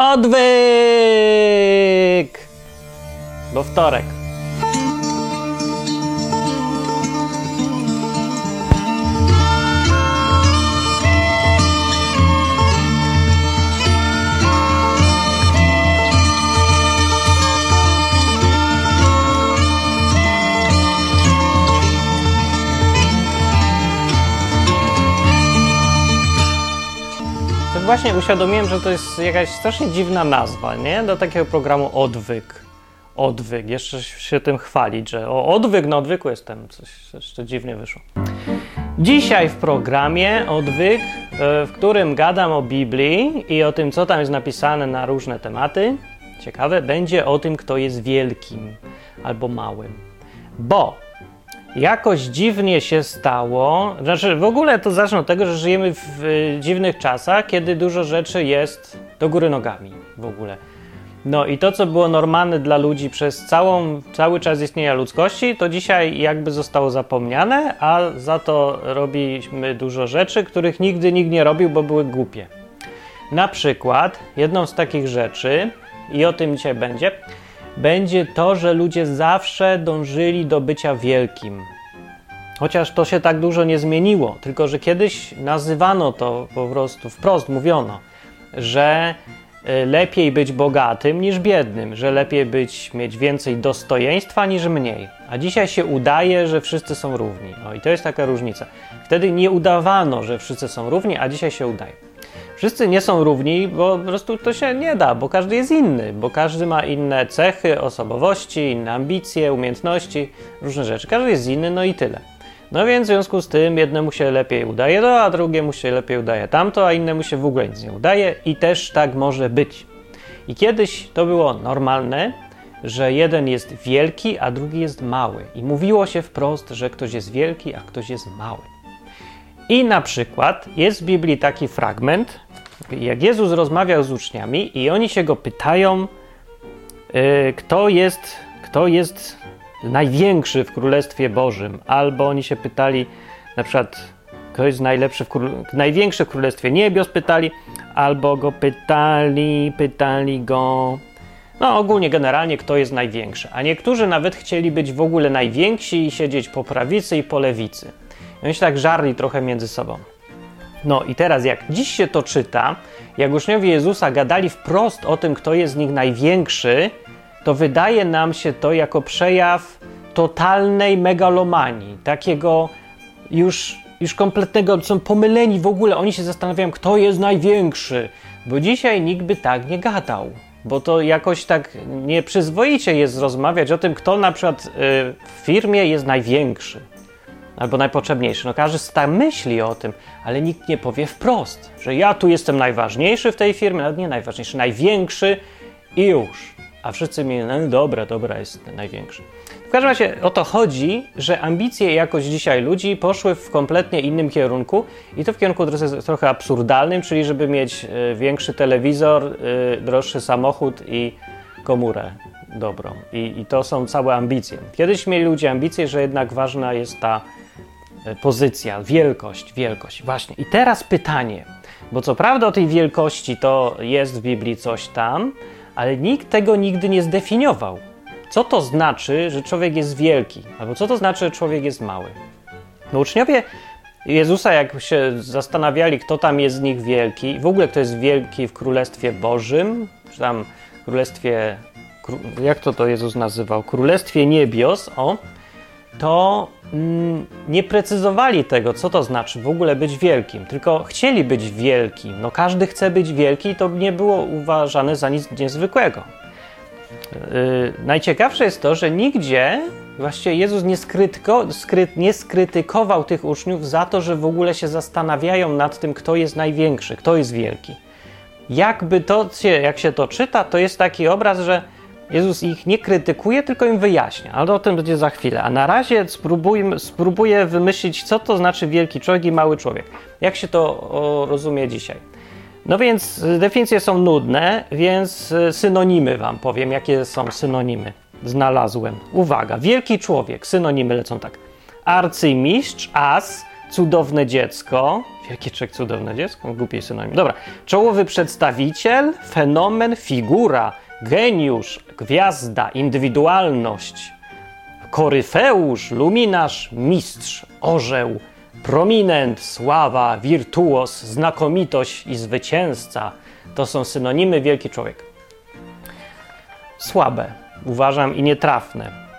Odwyk! Bo wtorek. Właśnie uświadomiłem, że to jest jakaś strasznie dziwna nazwa, nie? Do takiego programu Odwyk. Odwyk. Jeszcze się tym chwalić, że o, odwyk, na odwyku jestem. Coś jeszcze dziwnie wyszło. Dzisiaj w programie Odwyk, e, w którym gadam o Biblii i o tym, co tam jest napisane na różne tematy, ciekawe, będzie o tym, kto jest wielkim albo małym. Bo jakoś dziwnie się stało. Znaczy, w ogóle to zacznę od tego, że żyjemy w y, dziwnych czasach, kiedy dużo rzeczy jest do góry nogami w ogóle. No i to, co było normalne dla ludzi przez całą, cały czas istnienia ludzkości, to dzisiaj jakby zostało zapomniane, a za to robiliśmy dużo rzeczy, których nigdy nikt nie robił, bo były głupie. Na przykład, jedną z takich rzeczy, i o tym dzisiaj będzie, będzie to, że ludzie zawsze dążyli do bycia wielkim. Chociaż to się tak dużo nie zmieniło, tylko że kiedyś nazywano to po prostu, wprost mówiono, że y, lepiej być bogatym niż biednym, że lepiej być, mieć więcej dostojeństwa niż mniej. A dzisiaj się udaje, że wszyscy są równi. No i to jest taka różnica. Wtedy nie udawano, że wszyscy są równi, a dzisiaj się udaje. Wszyscy nie są równi, bo po prostu to się nie da, bo każdy jest inny, bo każdy ma inne cechy, osobowości, inne ambicje, umiejętności, różne rzeczy. Każdy jest inny, no i tyle. No więc w związku z tym jednemu się lepiej udaje to, a drugiemu się lepiej udaje tamto, a innemu się w ogóle nic nie udaje i też tak może być. I kiedyś to było normalne, że jeden jest wielki, a drugi jest mały. I mówiło się wprost, że ktoś jest wielki, a ktoś jest mały. I na przykład jest w Biblii taki fragment, jak Jezus rozmawiał z uczniami i oni się go pytają, yy, kto jest, kto jest największy w Królestwie Bożym, albo oni się pytali na przykład, kto jest najlepszy w król, największy w Królestwie Niebios, pytali, albo go pytali, pytali go, no ogólnie, generalnie, kto jest największy. A niektórzy nawet chcieli być w ogóle najwięksi i siedzieć po prawicy i po lewicy. I oni się tak żarli trochę między sobą. No i teraz, jak? Dziś się to czyta, jak uczniowie Jezusa gadali wprost o tym, kto jest z nich największy, to wydaje nam się to jako przejaw totalnej megalomanii, takiego już, już kompletnego, są pomyleni w ogóle, oni się zastanawiają, kto jest największy, bo dzisiaj nikt by tak nie gadał, bo to jakoś tak nieprzyzwoicie jest rozmawiać o tym, kto na przykład y, w firmie jest największy albo najpotrzebniejszy. No każdy tam myśli o tym, ale nikt nie powie wprost, że ja tu jestem najważniejszy w tej firmie, nawet nie najważniejszy, największy i już. A wszyscy mi, no dobra, dobra, jest największy. W każdym razie o to chodzi, że ambicje jakoś dzisiaj ludzi poszły w kompletnie innym kierunku i to w kierunku trochę, absurdalnym, czyli żeby mieć y, większy telewizor, y, droższy samochód i komórę dobrą. I, I to są całe ambicje. Kiedyś mieli ludzie ambicje, że jednak ważna jest ta pozycja, wielkość, wielkość. Właśnie. I teraz pytanie, bo co prawda o tej wielkości to jest w Biblii coś tam, ale nikt tego nigdy nie zdefiniował. Co to znaczy, że człowiek jest wielki? Albo co to znaczy, że człowiek jest mały? No uczniowie Jezusa, jak się zastanawiali, kto tam jest z nich wielki, w ogóle kto jest wielki w Królestwie Bożym, czy tam Królestwie, jak to to Jezus nazywał? Królestwie Niebios, o, to mm, nie precyzowali tego, co to znaczy w ogóle być wielkim, tylko chcieli być wielkim. No każdy chce być wielki i to nie było uważane za nic niezwykłego. Yy, najciekawsze jest to, że nigdzie właściwie Jezus nie, skrytyko, skry, nie skrytykował tych uczniów za to, że w ogóle się zastanawiają nad tym, kto jest największy, kto jest wielki. Jakby to, jak się to czyta, to jest taki obraz, że Jezus ich nie krytykuje, tylko im wyjaśnia, ale o tym będzie za chwilę. A na razie spróbuję, wymyślić, co to znaczy wielki człowiek i mały człowiek. Jak się to rozumie dzisiaj? No więc definicje są nudne, więc synonimy wam powiem, jakie są synonimy. Znalazłem. Uwaga, wielki człowiek, synonimy lecą tak. Arcymistrz, as, cudowne dziecko, Wielki człowiek, cudowne dziecko, głupiej synonim. Dobra, czołowy przedstawiciel, fenomen, figura, geniusz, gwiazda, indywidualność, koryfeusz, luminarz, mistrz, orzeł, prominent, sława, wirtuos, znakomitość i zwycięzca. To są synonimy wielki człowiek. Słabe, uważam, i nietrafne.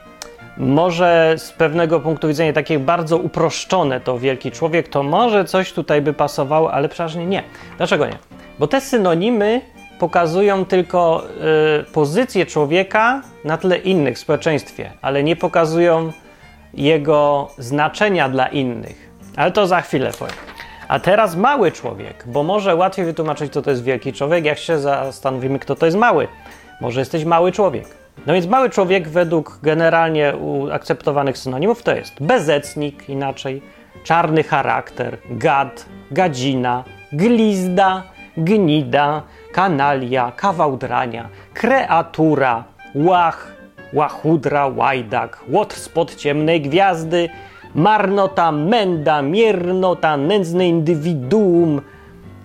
Może z pewnego punktu widzenia takie bardzo uproszczone to wielki człowiek, to może coś tutaj by pasowało, ale przeważnie nie. Dlaczego nie? Bo te synonimy pokazują tylko y, pozycję człowieka na tle innych w społeczeństwie, ale nie pokazują jego znaczenia dla innych. Ale to za chwilę powiem. A teraz mały człowiek, bo może łatwiej wytłumaczyć, co to jest wielki człowiek, jak się zastanowimy, kto to jest mały. Może jesteś mały człowiek. No więc mały człowiek według generalnie akceptowanych synonimów to jest bezecnik, inaczej, czarny charakter, gad, gadzina, glizda, gnida, kanalia, kawałdrania, kreatura, łach, łachudra, łajdak, łot spod ciemnej gwiazdy, marnota, menda, miernota, nędzne indywiduum,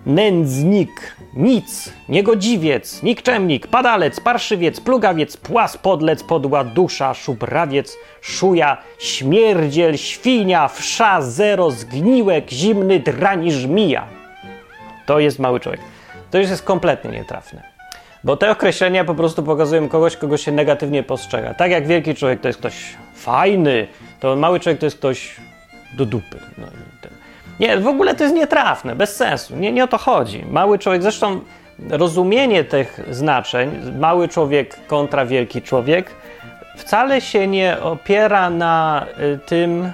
nędznik, nic, niegodziwiec, nikczemnik, padalec, parszywiec, plugawiec, płas, podlec, podła, dusza, szubrawiec, szuja, śmierdziel, świnia, wsza, zero, zgniłek, zimny, drani, żmija. To jest mały człowiek. To już jest kompletnie nietrafne. Bo te określenia po prostu pokazują kogoś, kogo się negatywnie postrzega. Tak jak wielki człowiek to jest ktoś fajny, to mały człowiek to jest ktoś do dupy. No, nie, w ogóle to jest nietrafne, bez sensu. Nie, nie o to chodzi. Mały człowiek, zresztą rozumienie tych znaczeń, mały człowiek kontra wielki człowiek, wcale się nie opiera na y, tym,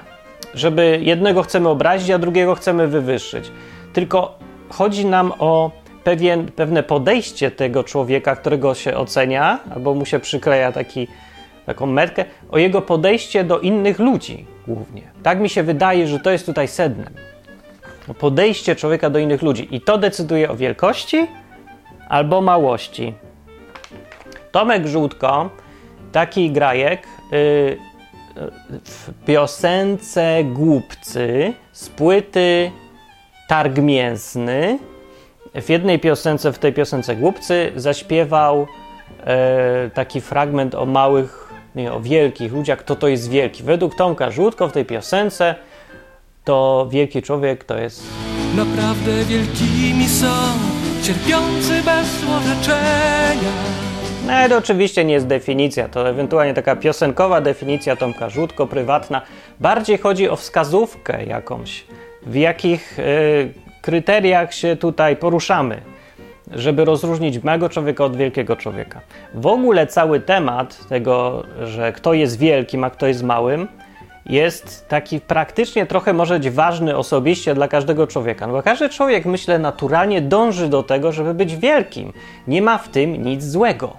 żeby jednego chcemy obrazić, a drugiego chcemy wywyższyć. Tylko chodzi nam o pewien, pewne podejście tego człowieka, którego się ocenia, albo mu się przykleja taki, taką metkę, o jego podejście do innych ludzi głównie. Tak mi się wydaje, że to jest tutaj sednem. Podejście człowieka do innych ludzi. I to decyduje o wielkości albo małości. Tomek Żółtko, taki grajek, yy, w piosence Głupcy z płyty Targ Mięsny w jednej piosence, w tej piosence Głupcy zaśpiewał e, taki fragment o małych, nie, o wielkich ludziach, kto to jest wielki. Według Tomka Żółtko w tej piosence to wielki człowiek to jest... Naprawdę wielkimi są, cierpiący bez złorzeczenia. No to oczywiście nie jest definicja, to ewentualnie taka piosenkowa definicja Tomka Żółtko, prywatna. Bardziej chodzi o wskazówkę jakąś, w jakich y, kryteriach się tutaj poruszamy, żeby rozróżnić małego człowieka od wielkiego człowieka. W ogóle cały temat tego, że kto jest wielkim, a kto jest małym, jest taki praktycznie trochę może być ważny osobiście dla każdego człowieka. No bo każdy człowiek, myślę, naturalnie dąży do tego, żeby być wielkim. Nie ma w tym nic złego.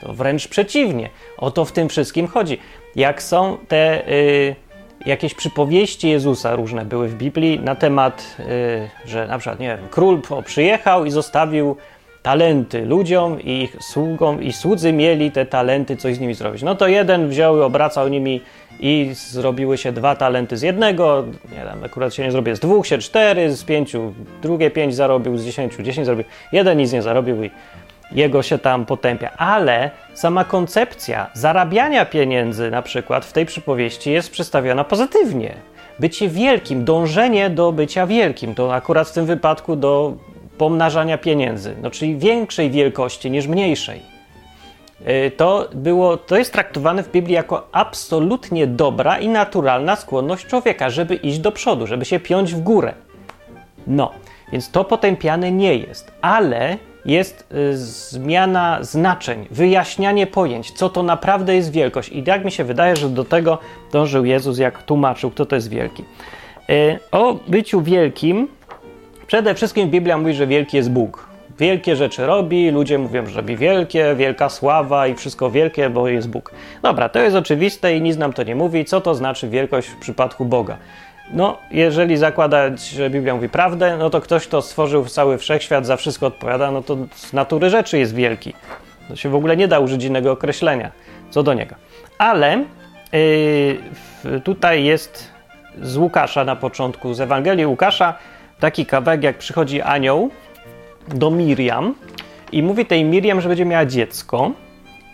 To wręcz przeciwnie. O to w tym wszystkim chodzi. Jak są te. Yy, jakieś przypowieści Jezusa różne były w Biblii na temat, yy, że na przykład, nie wiem, król przyjechał i zostawił talenty ludziom i ich sługom i słudzy mieli te talenty coś z nimi zrobić. No to jeden wziął i obracał nimi i zrobiły się dwa talenty z jednego, nie wiem, akurat się nie zrobię, z dwóch się cztery, z pięciu drugie pięć zarobił, z dziesięciu dziesięć zarobił, jeden nic nie zarobił i jego się tam potępia. Ale sama koncepcja zarabiania pieniędzy, na przykład w tej przypowieści, jest przedstawiona pozytywnie. Bycie wielkim, dążenie do bycia wielkim, to akurat w tym wypadku do pomnażania pieniędzy, no czyli większej wielkości niż mniejszej. Y, to, było, to jest traktowane w Biblii jako absolutnie dobra i naturalna skłonność człowieka, żeby iść do przodu, żeby się piąć w górę. No, więc to potępiane nie jest, ale jest y, zmiana znaczeń, wyjaśnianie pojęć, co to naprawdę jest wielkość. I jak mi się wydaje, że do tego dążył Jezus, jak tłumaczył, kto to jest wielki. Y, o byciu wielkim, przede wszystkim Biblia mówi, że wielki jest Bóg. Wielkie rzeczy robi, ludzie mówią, że robi wielkie, wielka sława i wszystko wielkie, bo jest Bóg. Dobra, to jest oczywiste i nic nam to nie mówi. Co to znaczy wielkość w przypadku Boga? No, jeżeli zakładać, że Biblia mówi prawdę, no to ktoś, kto stworzył cały wszechświat, za wszystko odpowiada, no to z natury rzeczy jest wielki. To się w ogóle nie da użyć innego określenia co do niego. Ale yy, tutaj jest z Łukasza na początku, z Ewangelii Łukasza, taki kawałek, jak przychodzi anioł do Miriam i mówi tej Miriam, że będzie miała dziecko.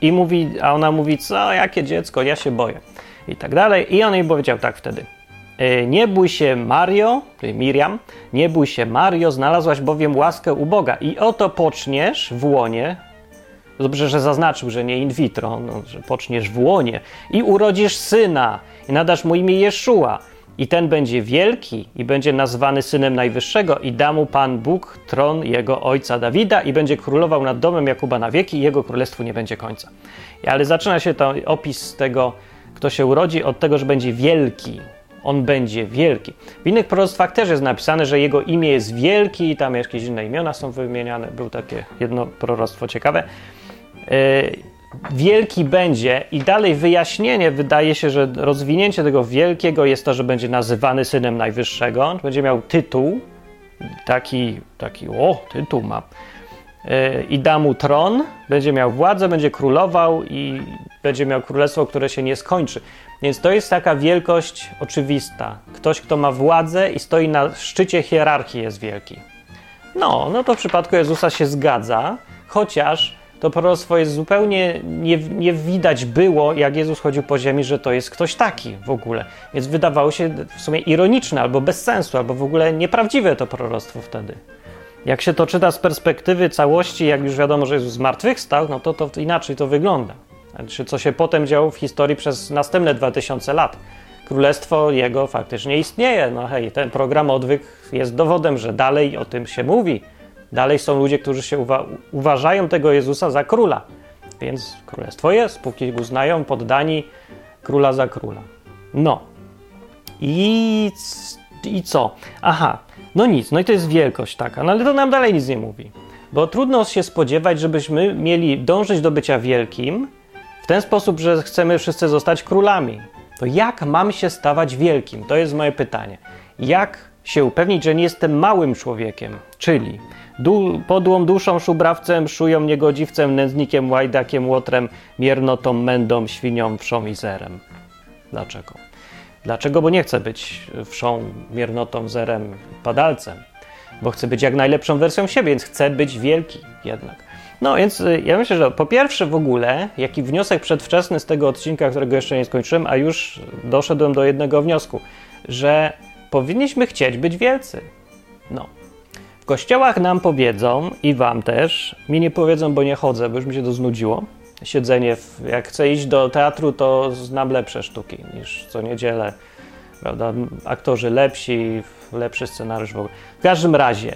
I mówi, a ona mówi, co, jakie dziecko, ja się boję. I tak dalej. I on jej powiedział tak wtedy. E, nie bój się Mario, czyli Miriam, nie bój się Mario, znalazłaś bowiem łaskę u Boga i oto poczniesz w łonie, dobrze, że zaznaczył, że nie in vitro, no, że poczniesz w łonie i urodzisz syna i nadasz mu imię Jeszua i ten będzie wielki i będzie nazwany synem Najwyższego i da mu Pan Bóg tron jego ojca Dawida i będzie królował nad domem Jakuba na wieki i jego królestwu nie będzie końca. Ale zaczyna się to opis tego, kto się urodzi, od tego, że będzie wielki. On będzie wielki. W innych proroctwach też jest napisane, że jego imię jest wielki i tam jakieś inne imiona są wymieniane. Było takie jedno proroctwo ciekawe. Yy, wielki będzie i dalej wyjaśnienie wydaje się, że rozwinięcie tego wielkiego jest to, że będzie nazywany synem najwyższego, będzie miał tytuł, taki, taki o, tytuł ma, yy, i da mu tron, będzie miał władzę, będzie królował i będzie miał królestwo, które się nie skończy. Więc to jest taka wielkość oczywista. Ktoś, kto ma władzę i stoi na szczycie hierarchii, jest wielki. No, no to w przypadku Jezusa się zgadza, chociaż to proroctwo jest zupełnie nie, nie widać było, jak Jezus chodził po ziemi, że to jest ktoś taki w ogóle. Więc wydawało się w sumie ironiczne, albo bez sensu, albo w ogóle nieprawdziwe to proroctwo wtedy. Jak się to czyta z perspektywy całości, jak już wiadomo, że Jezus zmartwychwstał, no to, to inaczej to wygląda. Znaczy, co się potem działo w historii przez następne 2000 lat. Królestwo jego faktycznie istnieje. No hej, ten program Odwyk jest dowodem, że dalej o tym się mówi. Dalej są ludzie, którzy się uwa uważają tego Jezusa za króla. Więc królestwo jest, póki uznają poddani króla za króla. No. I, I co? Aha, no nic, no i to jest wielkość taka, no ale to nam dalej nic nie mówi. Bo trudno się spodziewać, żebyśmy mieli dążyć do bycia wielkim ten sposób, że chcemy wszyscy zostać królami. To jak mam się stawać wielkim? To jest moje pytanie. Jak się upewnić, że nie jestem małym człowiekiem, czyli Du podłą duszą, szubrawcem, szują niegodziwcem, nędznikiem, łajdakiem, łotrem, miernotą, mędą, świnią, wszą i zerem. Dlaczego? Dlaczego? Bo nie chcę być wszą, miernotą, zerem, padalcem. Bo chcę być jak najlepszą wersją siebie, więc chcę być wielki jednak. No więc y, ja myślę, że po pierwsze w ogóle, jaki wniosek przedwczesny z tego odcinka, którego jeszcze nie skończyłem, a już doszedłem do jednego wniosku, że powinniśmy chcieć być wielcy. No, kościołach nam powiedzą i wam też, mi nie powiedzą, bo nie chodzę, bo już mi się to znudziło. Siedzenie, w, jak chcę iść do teatru, to znam lepsze sztuki niż co niedzielę. Prawda? Aktorzy lepsi, lepszy scenariusz w ogóle. W każdym razie,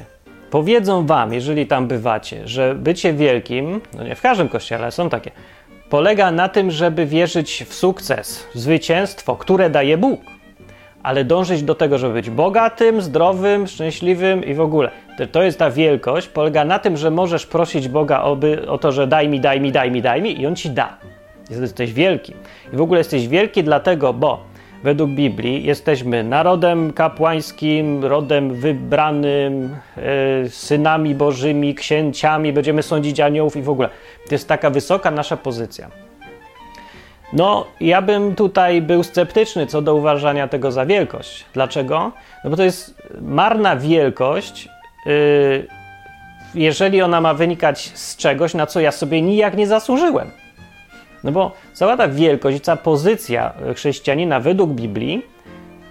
powiedzą wam, jeżeli tam bywacie, że bycie wielkim, no nie w każdym kościele, są takie, polega na tym, żeby wierzyć w sukces, w zwycięstwo, które daje Bóg ale dążyć do tego, żeby być bogatym, zdrowym, szczęśliwym i w ogóle. To jest ta wielkość, polega na tym, że możesz prosić Boga oby, o to, że daj mi, daj mi, daj mi, daj mi i On ci da. Jesteś wielki. I w ogóle jesteś wielki dlatego, bo według Biblii jesteśmy narodem kapłańskim, rodem wybranym, yy, synami bożymi, księciami, będziemy sądzić aniołów i w ogóle. To jest taka wysoka nasza pozycja. No, ja bym tutaj był sceptyczny co do uważania tego za wielkość. Dlaczego? No bo to jest marna wielkość, yy, jeżeli ona ma wynikać z czegoś, na co ja sobie nijak nie zasłużyłem. No bo cała ta wielkość, cała pozycja chrześcijanina według Biblii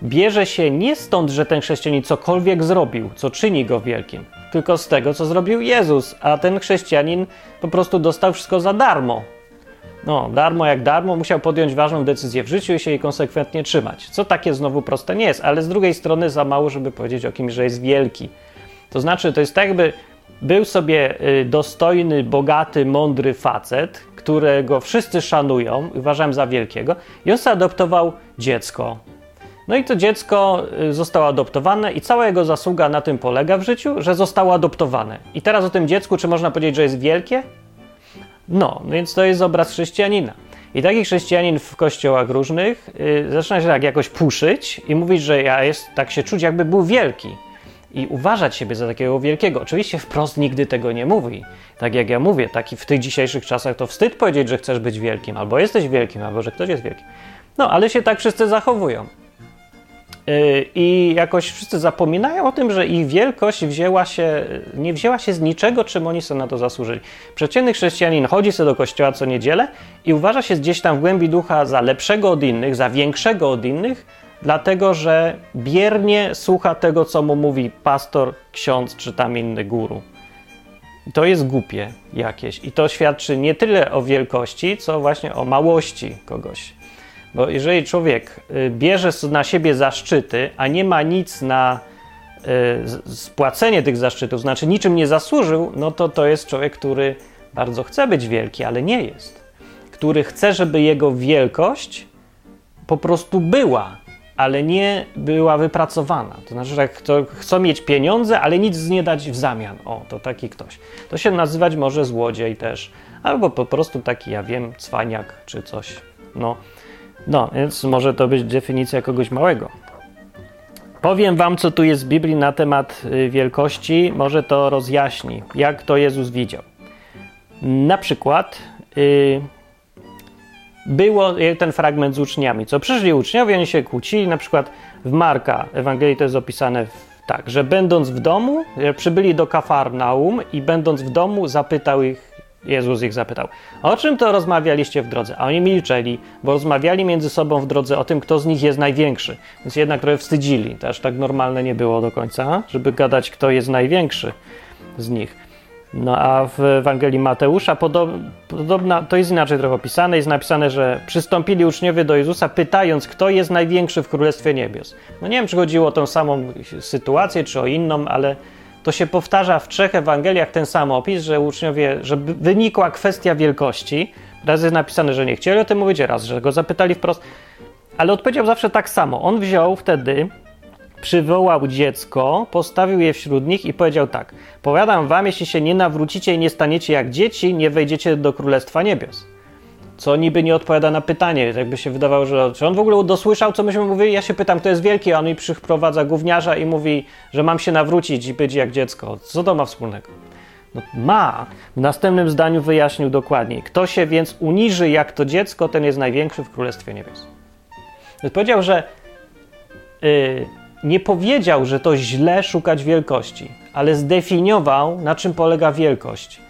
bierze się nie stąd, że ten chrześcijanin cokolwiek zrobił, co czyni go wielkim, tylko z tego, co zrobił Jezus, a ten chrześcijanin po prostu dostał wszystko za darmo. No, darmo jak darmo, musiał podjąć ważną decyzję w życiu i się jej konsekwentnie trzymać. Co takie znowu proste nie jest, ale z drugiej strony za mało, żeby powiedzieć o kimś, że jest wielki. To znaczy, to jest tak, jakby był sobie y, dostojny, bogaty, mądry facet, którego wszyscy szanują, uważałem za wielkiego, i on sobie adoptował dziecko. No i to dziecko y, zostało adoptowane, i cała jego zasługa na tym polega w życiu, że zostało adoptowane. I teraz o tym dziecku, czy można powiedzieć, że jest wielkie? No, więc to jest obraz chrześcijanina. I taki chrześcijanin w kościołach różnych yy, zaczyna się tak jakoś puszyć i mówić, że ja jest, tak się czuć, jakby był wielki. I uważać siebie za takiego wielkiego. Oczywiście wprost nigdy tego nie mówi. Tak jak ja mówię, taki w tych dzisiejszych czasach to wstyd powiedzieć, że chcesz być wielkim, albo jesteś wielkim, albo że ktoś jest wielki. No, ale się tak wszyscy zachowują. Y, I jakoś wszyscy zapominają o tym, że ich wielkość wzięła się, nie wzięła się z niczego, czym oni sobie na to zasłużyli. Przeciętny chrześcijanin chodzi sobie do kościoła co niedzielę i uważa się gdzieś tam w głębi ducha za lepszego od innych, za większego od innych, dlatego że biernie słucha tego, co mu mówi pastor, ksiądz czy tam inny guru. To jest głupie jakieś i to świadczy nie tyle o wielkości, co właśnie o małości kogoś. Bo jeżeli człowiek y, bierze na siebie zaszczyty, a nie ma nic na y, spłacenie tych zaszczytów, znaczy niczym nie zasłużył, no to to jest człowiek, który bardzo chce być wielki, ale nie jest. Który chce, żeby jego wielkość po prostu była, ale nie była wypracowana. To znaczy, że kto chce mieć pieniądze, ale nic nie dać w zamian. O, to taki ktoś. To się nazywać może złodziej też, albo po prostu taki, ja wiem, cwaniak czy coś. No. No, więc może to być definicja kogoś małego. Powiem wam, co tu jest w Biblii na temat y, wielkości, może to rozjaśni, jak to Jezus widział. Na przykład yy, było ten fragment z uczniami, co przyszli uczniowie, oni się kłócili, na przykład w Marka Ewangelii to jest opisane tak, że będąc w domu, przybyli do Kafarnaum i będąc w domu zapytał ich Jezus ich zapytał: O czym to rozmawialiście w drodze? A oni milczeli, bo rozmawiali między sobą w drodze o tym, kto z nich jest największy. Więc jednak trochę wstydzili. To aż tak normalne nie było do końca, żeby gadać, kto jest największy z nich. No a w Ewangelii Mateusza podobna, to jest inaczej trochę opisane. Jest napisane, że przystąpili uczniowie do Jezusa, pytając, kto jest największy w Królestwie Niebios. No nie wiem, czy chodziło o tą samą sytuację, czy o inną, ale to się powtarza w trzech Ewangeliach ten sam opis, że uczniowie, że wynikła kwestia wielkości. Raz jest napisane, że nie chcieli o tym mówić, raz, że go zapytali wprost, ale odpowiedział zawsze tak samo. On wziął wtedy, przywołał dziecko, postawił je wśród nich i powiedział tak: Powiadam wam, jeśli się nie nawrócicie i nie staniecie jak dzieci, nie wejdziecie do Królestwa Niebios co niby nie odpowiada na pytanie. Jakby się wydawało, że czy on w ogóle dosłyszał, co myśmy mówili. Ja się pytam, kto jest wielki, a on mi przyprowadza gówniarza i mówi, że mam się nawrócić i być jak dziecko. Co to ma wspólnego? No, ma. W następnym zdaniu wyjaśnił dokładniej. Kto się więc uniży jak to dziecko, ten jest największy w Królestwie Niebios. Więc powiedział, że yy, nie powiedział, że to źle szukać wielkości, ale zdefiniował, na czym polega wielkość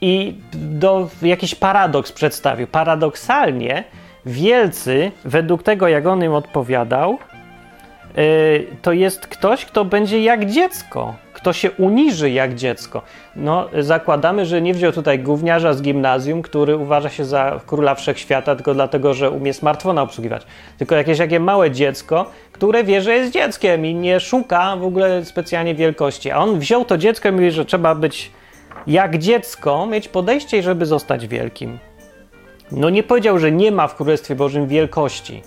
i do, jakiś paradoks przedstawił. Paradoksalnie wielcy, według tego jak on im odpowiadał, yy, to jest ktoś, kto będzie jak dziecko, kto się uniży jak dziecko. No, zakładamy, że nie wziął tutaj gówniarza z gimnazjum, który uważa się za króla wszechświata tylko dlatego, że umie smartfona obsługiwać. Tylko jakieś jakie małe dziecko, które wie, że jest dzieckiem i nie szuka w ogóle specjalnie wielkości. A on wziął to dziecko i mówi, że trzeba być jak dziecko mieć podejście, żeby zostać wielkim. No nie powiedział, że nie ma w Królestwie Bożym wielkości.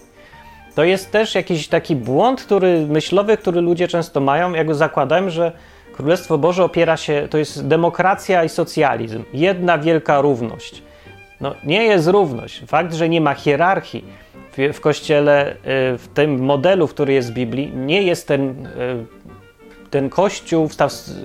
To jest też jakiś taki błąd który, myślowy, który ludzie często mają, jak zakładałem, że Królestwo Boże opiera się, to jest demokracja i socjalizm. Jedna wielka równość. No nie jest równość. Fakt, że nie ma hierarchii w, w Kościele, y, w tym modelu, który jest w Biblii, nie jest ten, y, ten Kościół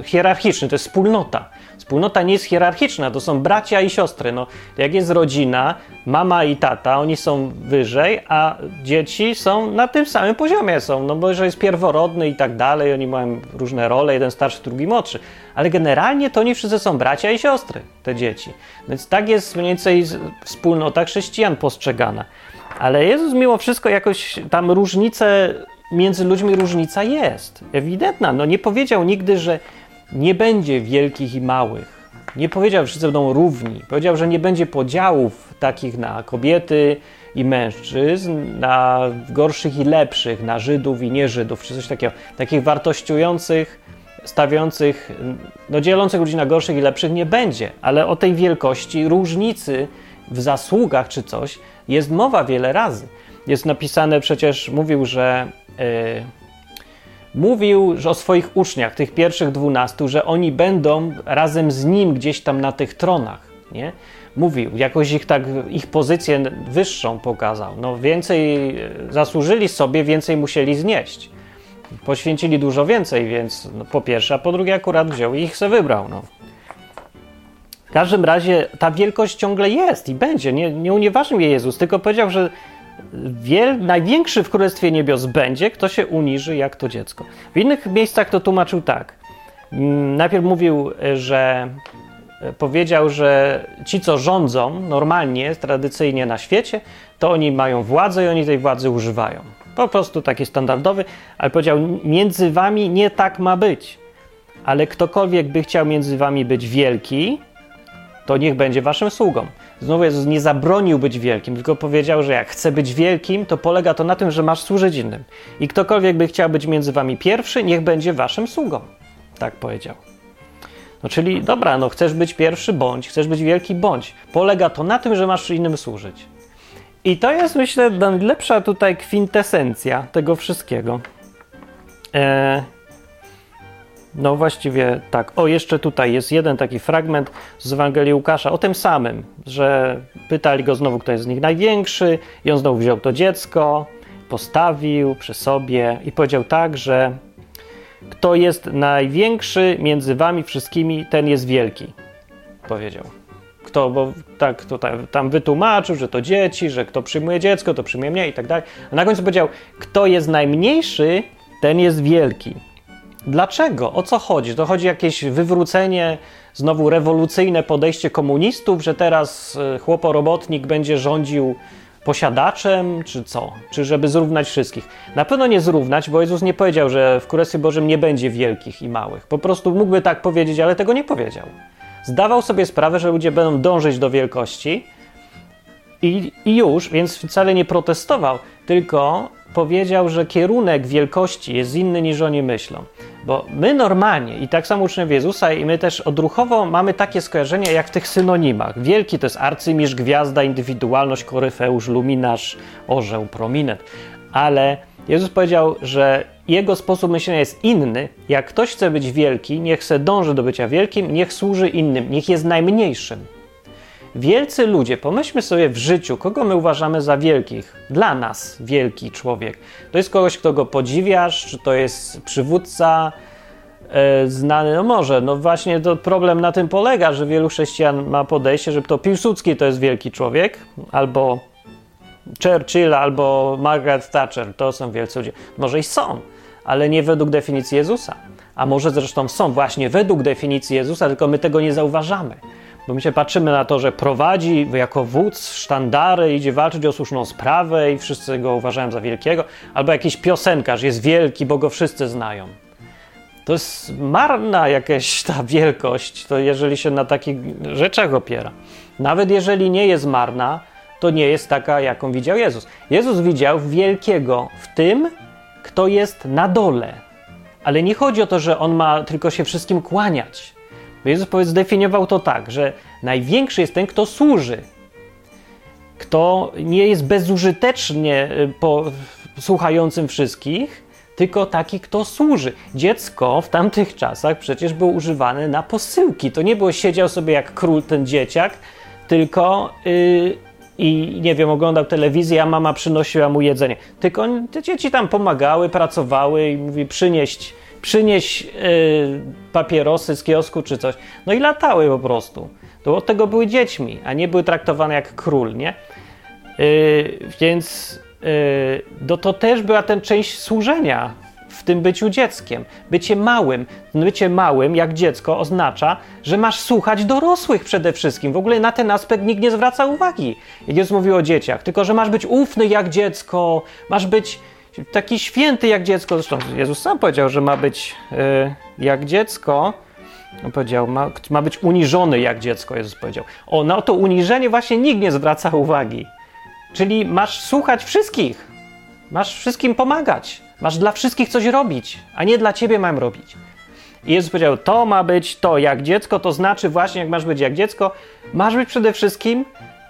hierarchiczny, to jest wspólnota. Wspólnota nie jest hierarchiczna, to są bracia i siostry. No, jak jest rodzina, mama i tata, oni są wyżej, a dzieci są na tym samym poziomie są, no bo że jest pierworodny i tak dalej, oni mają różne role, jeden starszy, drugi młodszy. Ale generalnie to oni wszyscy są bracia i siostry, te dzieci. Więc tak jest mniej więcej wspólnota chrześcijan postrzegana. Ale Jezus mimo wszystko jakoś tam różnice między ludźmi różnica jest. Ewidentna. No nie powiedział nigdy, że nie będzie wielkich i małych. Nie powiedział, że wszyscy będą równi. Powiedział, że nie będzie podziałów takich na kobiety i mężczyzn, na gorszych i lepszych, na Żydów i nieżydów, czy coś takiego. Takich wartościujących, stawiających, no dzielących ludzi na gorszych i lepszych nie będzie. Ale o tej wielkości, różnicy w zasługach czy coś jest mowa wiele razy. Jest napisane przecież, mówił, że. Yy, mówił o swoich uczniach, tych pierwszych dwunastu, że oni będą razem z nim gdzieś tam na tych tronach, nie? Mówił, jakoś ich tak, ich pozycję wyższą pokazał. No więcej e, zasłużyli sobie, więcej musieli znieść. Poświęcili dużo więcej, więc no, po pierwsze, a po drugie akurat wziął i ich se wybrał, no. W każdym razie ta wielkość ciągle jest i będzie. Nie, nie unieważnił jej Jezus, tylko powiedział, że wiel, największy w Królestwie Niebios będzie, kto się uniży jak to dziecko. W innych miejscach to tłumaczył tak. Mm, Najpierw mówił, że e, powiedział, że ci, co rządzą normalnie, tradycyjnie na świecie, to oni mają władzę i oni tej władzy używają. Po prostu taki standardowy, ale powiedział, między wami nie tak ma być. Ale ktokolwiek by chciał między wami być wielki, to niech będzie waszym sługą. Znowu Jezus nie zabronił być wielkim, tylko powiedział, że jak chce być wielkim, to polega to na tym, że masz służyć innym. I ktokolwiek by chciał być między wami pierwszy, niech będzie waszym sługą. Tak powiedział. No czyli dobra, no chcesz być pierwszy, bądź, chcesz być wielki, bądź. Polega to na tym, że masz innym służyć. I to jest, myślę, najlepsza tutaj kwintesencja tego wszystkiego. Eee, no właściwie tak. O, jeszcze tutaj jest jeden taki fragment z Ewangelii Łukasza o tym samym, że pytali go znowu, kto jest z nich największy i on znowu wziął to dziecko, postawił przy sobie i powiedział tak, że kto jest największy między wami wszystkimi, ten jest wielki. Powiedział. Kto, bo tak tutaj, tam wytłumaczył, że to dzieci, że kto przyjmuje dziecko, to przyjmuje mnie i tak dalej. A na końcu powiedział, kto jest najmniejszy, ten jest wielki. Dlaczego? O co chodzi? To chodzi jakieś wywrócenie, znowu rewolucyjne podejście komunistów, że teraz y, chłoporobotnik będzie rządził posiadaczem, czy co? Czy żeby zrównać wszystkich? Na pewno nie zrównać, bo Jezus nie powiedział, że w Królestwie Bożym nie będzie wielkich i małych. Po prostu mógłby tak powiedzieć, ale tego nie powiedział. Zdawał sobie sprawę, że ludzie będą dążyć do wielkości i, i już, więc wcale nie protestował, tylko powiedział, że kierunek wielkości jest inny niż oni myślą. Bo my normalnie, i tak samo uczniowie Jezusa, i my też odruchowo mamy takie skojarzenia jak w tych synonimach. Wielki to jest arcymistrz, gwiazda, indywidualność, koryfeusz, luminarz, orzeł, prominent. Ale Jezus powiedział, że jego sposób myślenia jest inny. Jak ktoś chce być wielki, niech chce dąży do bycia wielkim, niech służy innym, niech jest najmniejszym. Wielcy ludzie, pomyślmy sobie w życiu, kogo my uważamy za wielkich. Dla nas wielki człowiek. To jest kogoś, kto go podziwiasz, czy to jest przywódca e, znany, no może, no właśnie to problem na tym polega, że wielu chrześcijan ma podejście, że to Piłsudski to jest wielki człowiek, albo Churchill, albo Margaret Thatcher, to są wielcy ludzie. Może i są, ale nie według definicji Jezusa. A może zresztą są właśnie według definicji Jezusa, tylko my tego nie zauważamy. Bo my się patrzymy na to, że prowadzi jako wódz sztandary, idzie walczyć o słuszną sprawę i wszyscy go uważają za wielkiego, albo jakiś piosenkarz jest wielki, bo go wszyscy znają. To jest marna jakaś ta wielkość, to jeżeli się na takich rzeczach opiera. Nawet jeżeli nie jest marna, to nie jest taka, jaką widział Jezus. Jezus widział wielkiego w tym, kto jest na dole. Ale nie chodzi o to, że on ma tylko się wszystkim kłaniać. Jezus powiedz, zdefiniował to tak, że największy jest ten, kto służy. Kto nie jest bezużytecznie y, po, słuchającym wszystkich, tylko taki, kto służy. Dziecko w tamtych czasach przecież było używane na posyłki. To nie było siedział sobie jak król ten dzieciak, tylko yy, i nie wiem, oglądał telewizję, a mama przynosiła mu jedzenie. Tylko te dzieci tam pomagały, pracowały i mówi przynieść przynieść yy, papierosy z kiosku czy coś. No i latały po prostu. To od tego były dziećmi, a nie były traktowane jak król, nie? Yy, więc yy, no to też była ten część służenia w tym byciu dzieckiem. Bycie małym, bycie małym jak dziecko oznacza, że masz słuchać dorosłych przede wszystkim. W ogóle na ten aspekt nikt nie zwraca uwagi. Jak Jezus mówił o dzieciach, tylko że masz być ufny jak dziecko, masz być taki święty jak dziecko. Zresztą Jezus sam powiedział, że ma być y, jak dziecko. On powiedział, ma, ma być uniżony jak dziecko, Jezus powiedział. O, na to uniżenie właśnie nikt nie zwraca uwagi. Czyli masz słuchać wszystkich. Masz wszystkim pomagać. Masz dla wszystkich coś robić, a nie dla ciebie mam robić. I Jezus powiedział, to ma być to jak dziecko, to znaczy właśnie jak masz być jak dziecko, masz być przede wszystkim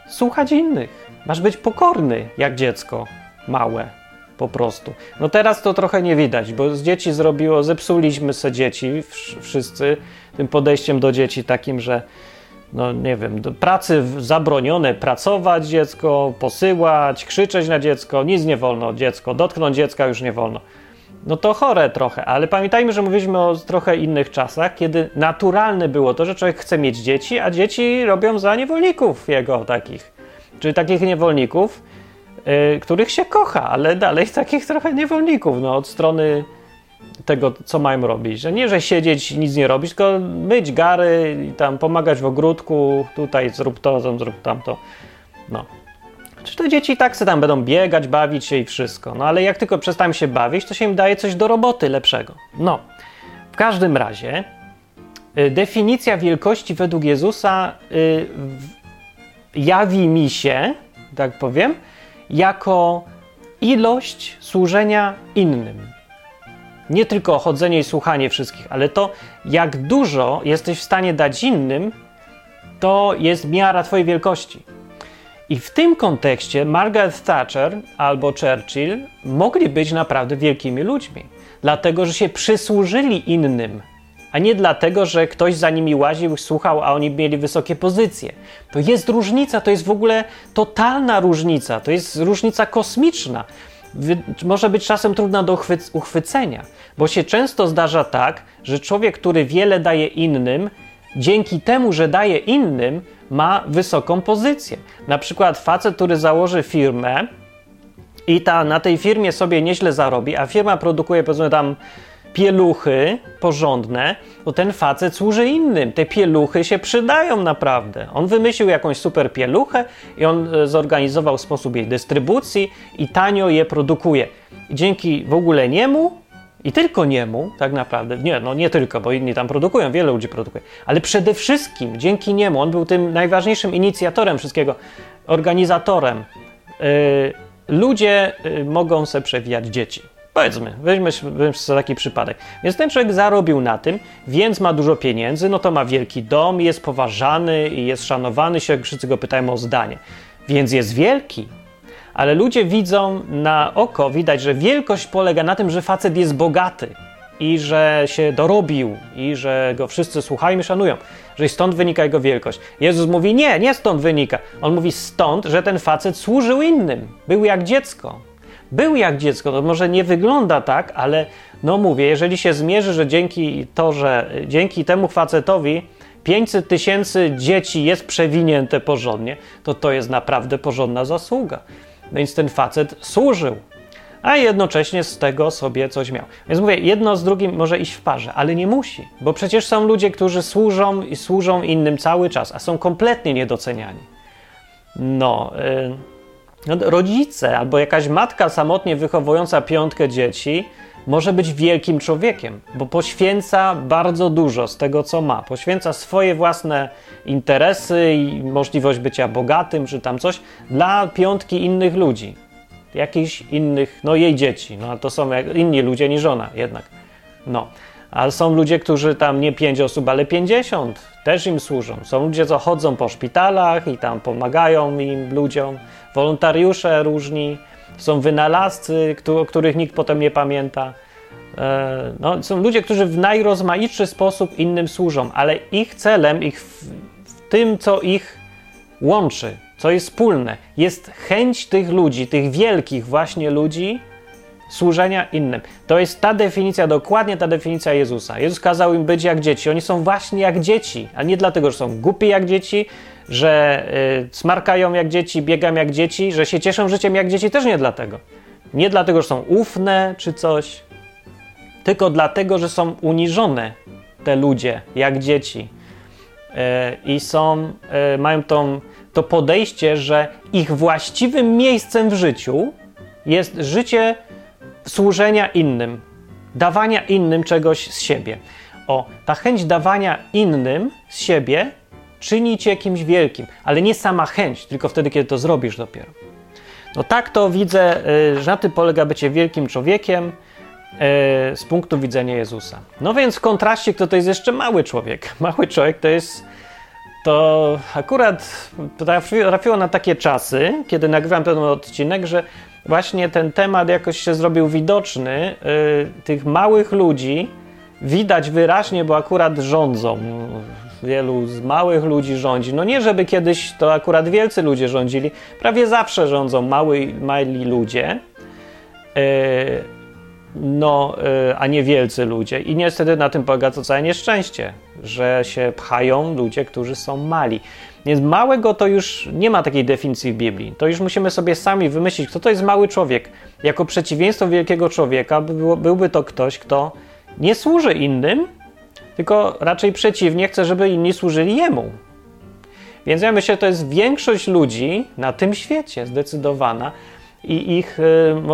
słuchać innych. Masz być pokorny jak dziecko małe po prostu. No teraz to trochę nie widać, bo z dzieci zrobiło, zepsuliśmy se dzieci wszyscy tym podejściem do dzieci takim, że no nie wiem, do pracy zabronione, pracować dziecko, posyłać, krzyczeć na dziecko, nic nie wolno dziecko, dotknąć dziecka już nie wolno. No to chore trochę, ale pamiętajmy, że mówiliśmy o trochę innych czasach, kiedy naturalne było to, że człowiek chce mieć dzieci, a dzieci robią za niewolników jego takich. Czyli takich niewolników, których się kocha, ale dalej takich trochę niewolników, no, od strony tego, co mają robić. Że nie, że siedzieć nic nie robić, tylko myć gary i tam pomagać w ogródku, tutaj zrób to, tam zrób tamto. No. Czy te dzieci tak se tam będą biegać, bawić się i wszystko. No ale jak tylko przestają się bawić, to się im daje coś do roboty lepszego. No. W każdym razie y, definicja wielkości według Jezusa y, jawi mi się, tak powiem, jako ilość służenia innym. Nie tylko chodzenie i słuchanie wszystkich, ale to, jak dużo jesteś w stanie dać innym, to jest miara Twojej wielkości. I w tym kontekście Margaret Thatcher albo Churchill mogli być naprawdę wielkimi ludźmi, dlatego że się przysłużyli innym, a nie dlatego, że ktoś za nimi łaził, słuchał, a oni mieli wysokie pozycje. To jest różnica, to jest w ogóle totalna różnica, to jest różnica kosmiczna. Może być czasem trudna do uchwycenia, bo się często zdarza tak, że człowiek, który wiele daje innym, dzięki temu, że daje innym, ma wysoką pozycję. Na przykład facet, który założy firmę i ta, na tej firmie sobie nieźle zarobi, a firma produkuje powiedzmy tam pieluchy porządne, to ten facet służy innym. Te pieluchy się przydają naprawdę. On wymyślił jakąś super pieluchę i on e, zorganizował sposób jej dystrybucji i tanio je produkuje. I dzięki w ogóle niemu i tylko niemu, tak naprawdę, nie, no nie tylko, bo inni tam produkują, wiele ludzi produkuje, ale przede wszystkim dzięki niemu, on był tym najważniejszym inicjatorem wszystkiego, organizatorem. Yy, ludzie yy, mogą sobie przewijać dzieci. Powiedzmy, weźmy, weźmy sobie taki przypadek. Więc ten człowiek zarobił na tym, więc ma dużo pieniędzy, no to ma wielki dom, jest poważany i jest szanowany, się wszyscy go pytają o zdanie. Więc jest wielki, ale ludzie widzą na oko, widać, że wielkość polega na tym, że facet jest bogaty i że się dorobił i że go wszyscy słuchają i szanują, że stąd wynika jego wielkość. Jezus mówi: Nie, nie stąd wynika. On mówi stąd, że ten facet służył innym, był jak dziecko. Był jak dziecko, to może nie wygląda tak, ale no mówię, jeżeli się zmierzy, że dzięki to, że dzięki temu facetowi 500 tysięcy dzieci jest przewinięte porządnie, to to jest naprawdę porządna zasługa. Więc ten facet służył, a jednocześnie z tego sobie coś miał. Więc mówię, jedno z drugim może iść w parze, ale nie musi, bo przecież są ludzie, którzy służą i służą innym cały czas, a są kompletnie niedoceniani. No, yy, rodzice albo jakaś matka samotnie wychowująca piątkę dzieci może być wielkim człowiekiem, bo poświęca bardzo dużo z tego, co ma. Poświęca swoje własne interesy i możliwość bycia bogatym, czy tam coś, dla piątki innych ludzi. Jakichś innych, no jej dzieci. No to są inni ludzie niż ona jednak. No. Ale są ludzie, którzy tam nie pięć osób, ale pięćdziesiąt też im służą. Są ludzie, co chodzą po szpitalach i tam pomagają im ludziom, wolontariusze różni, są wynalazcy, o których nikt potem nie pamięta. E, no, są ludzie, którzy w najrozmaitszy sposób innym służą, ale ich celem, ich w, w tym, co ich łączy, co jest wspólne, jest chęć tych ludzi, tych wielkich właśnie ludzi, służenia innym. To jest ta definicja, dokładnie ta definicja Jezusa. Jezus kazał im być jak dzieci. Oni są właśnie jak dzieci, a nie dlatego, że są głupi jak dzieci, że y, smarkają jak dzieci, biegam jak dzieci, że się cieszą życiem jak dzieci, też nie dlatego. Nie dlatego, że są ufne czy coś, tylko dlatego, że są uniżone te ludzie jak dzieci. Y, I są, y, mają tą, to podejście, że ich właściwym miejscem w życiu jest życie służenia innym, dawania innym czegoś z siebie. O, ta chęć dawania innym z siebie czyni cię kimś wielkim, ale nie sama chęć, tylko wtedy, kiedy to zrobisz dopiero. No tak to widzę, y, że na tym polega bycie wielkim człowiekiem y, z punktu widzenia Jezusa. No więc w kontraście, kto to jest jeszcze mały człowiek. Mały człowiek to jest to akurat trafiło na takie czasy, kiedy nagrywam ten odcinek, że właśnie ten temat jakoś się zrobił widoczny. Yy, tych małych ludzi widać wyraźnie, bo akurat rządzą wielu z małych ludzi rządzi. No nie, żeby kiedyś to akurat wielcy ludzie rządzili, prawie zawsze rządzą mały, mali ludzie, yy, no, yy, a nie wielcy ludzie. I niestety na tym polega to całe nieszczęście, że się pchają ludzie, którzy są mali. Więc małego to już nie ma takiej definicji w Biblii. To już musimy sobie sami wymyślić, kto to jest mały człowiek. Jako przeciwieństwo wielkiego człowieka byłby to ktoś, kto nie służy innym, tylko raczej przeciwnie, chce, żeby inni służyli jemu. Więc ja myślę, że to jest większość ludzi na tym świecie zdecydowana i ich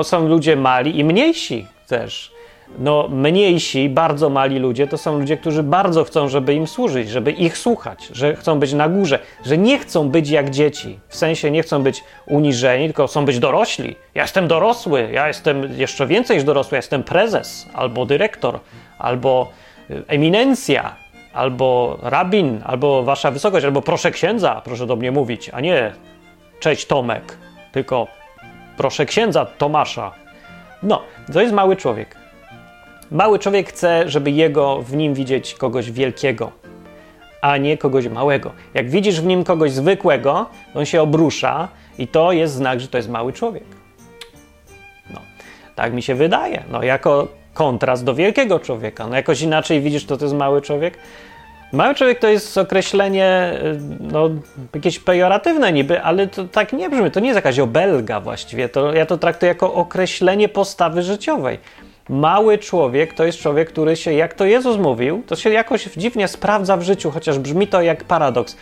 y, są ludzie mali i mniejsi też no, mniejsi, bardzo mali ludzie to są ludzie, którzy bardzo chcą, żeby im służyć, żeby ich słuchać, że chcą być na górze, że nie chcą być jak dzieci. W sensie nie chcą być uniżeni, tylko chcą być dorośli. Ja jestem dorosły, ja jestem jeszcze więcej niż dorosły, ja jestem prezes, albo dyrektor, albo y, eminencja, albo rabin, albo wasza wysokość, albo proszę księdza, proszę do mnie mówić, a nie cześć Tomek, tylko proszę księdza Tomasza. No, to jest mały człowiek. Mały człowiek chce, żeby jego w nim widzieć kogoś wielkiego, a nie kogoś małego. Jak widzisz w nim kogoś zwykłego, on się obrusza i to jest znak, że to jest mały człowiek. No, tak mi się wydaje. No, jako kontrast do wielkiego człowieka. No, jakoś inaczej widzisz, to to jest mały człowiek. Mały człowiek to jest określenie y, no, jakieś pejoratywne niby, ale to tak nie brzmi. To nie jest jakaś obelga właściwie. To, ja to traktuję jako określenie postawy życiowej. Mały człowiek to jest człowiek, który się, jak to Jezus mówił, to się jakoś dziwnie sprawdza w życiu, chociaż brzmi to jak paradoks.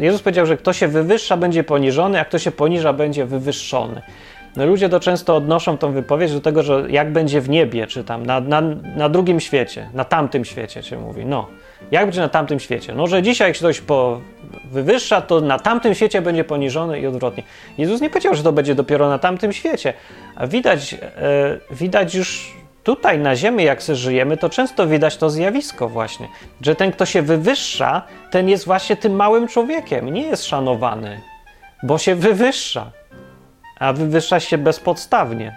Jezus powiedział, że kto się wywyższa, będzie poniżony, a kto się poniża, będzie wywyższony. No, ludzie to często odnoszą tą wypowiedź do tego, że jak będzie w niebie, czy tam na, na, na drugim świecie, na tamtym świecie się mówi. No, jak będzie na tamtym świecie? No, że dzisiaj jak ktoś po wywyższa, to na tamtym świecie będzie poniżony i odwrotnie. Jezus nie powiedział, że to będzie dopiero na tamtym świecie. A widać, e, widać już tutaj na Ziemi, jak sobie żyjemy, to często widać to zjawisko właśnie, że ten, kto się wywyższa, ten jest właśnie tym małym człowiekiem, nie jest szanowany, bo się wywyższa, a wywyższa się bezpodstawnie,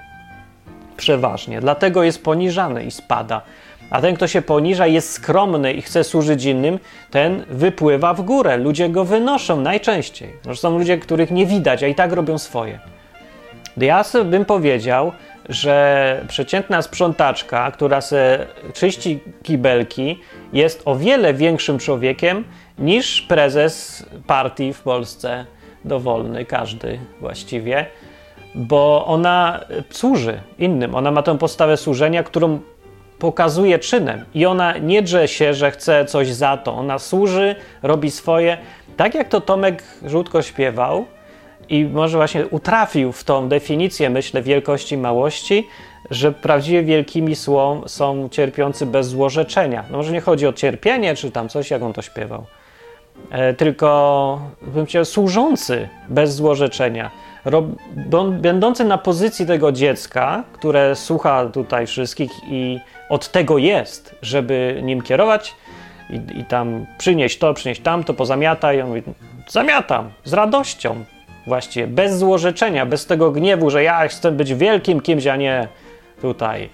przeważnie, dlatego jest poniżany i spada. A ten, kto się poniża, jest skromny i chce służyć innym, ten wypływa w górę. Ludzie go wynoszą najczęściej. Są ludzie, których nie widać, a i tak robią swoje. Ja bym powiedział, że przeciętna sprzątaczka, która se czyści kibelki, jest o wiele większym człowiekiem niż prezes partii w Polsce, dowolny, każdy właściwie, bo ona służy innym. Ona ma tę postawę służenia, którą pokazuje czynem i ona nie drze się, że chce coś za to. Ona służy, robi swoje. Tak jak to Tomek Żółtko śpiewał, i może właśnie utrafił w tą definicję, myślę, wielkości i małości, że prawdziwie wielkimi są, są cierpiący bez złorzeczenia. No może nie chodzi o cierpienie, czy tam coś, jak on to śpiewał, e, tylko bym chciał służący bez złorzeczenia, rob, będący na pozycji tego dziecka, które słucha tutaj wszystkich i od tego jest, żeby nim kierować i, i tam przynieść to, przynieść tamto, pozamiataj. On mówi, zamiatam z radością, właściwie, bez złorzeczenia, bez tego gniewu, że ja chcę być wielkim kimś, a nie tutaj.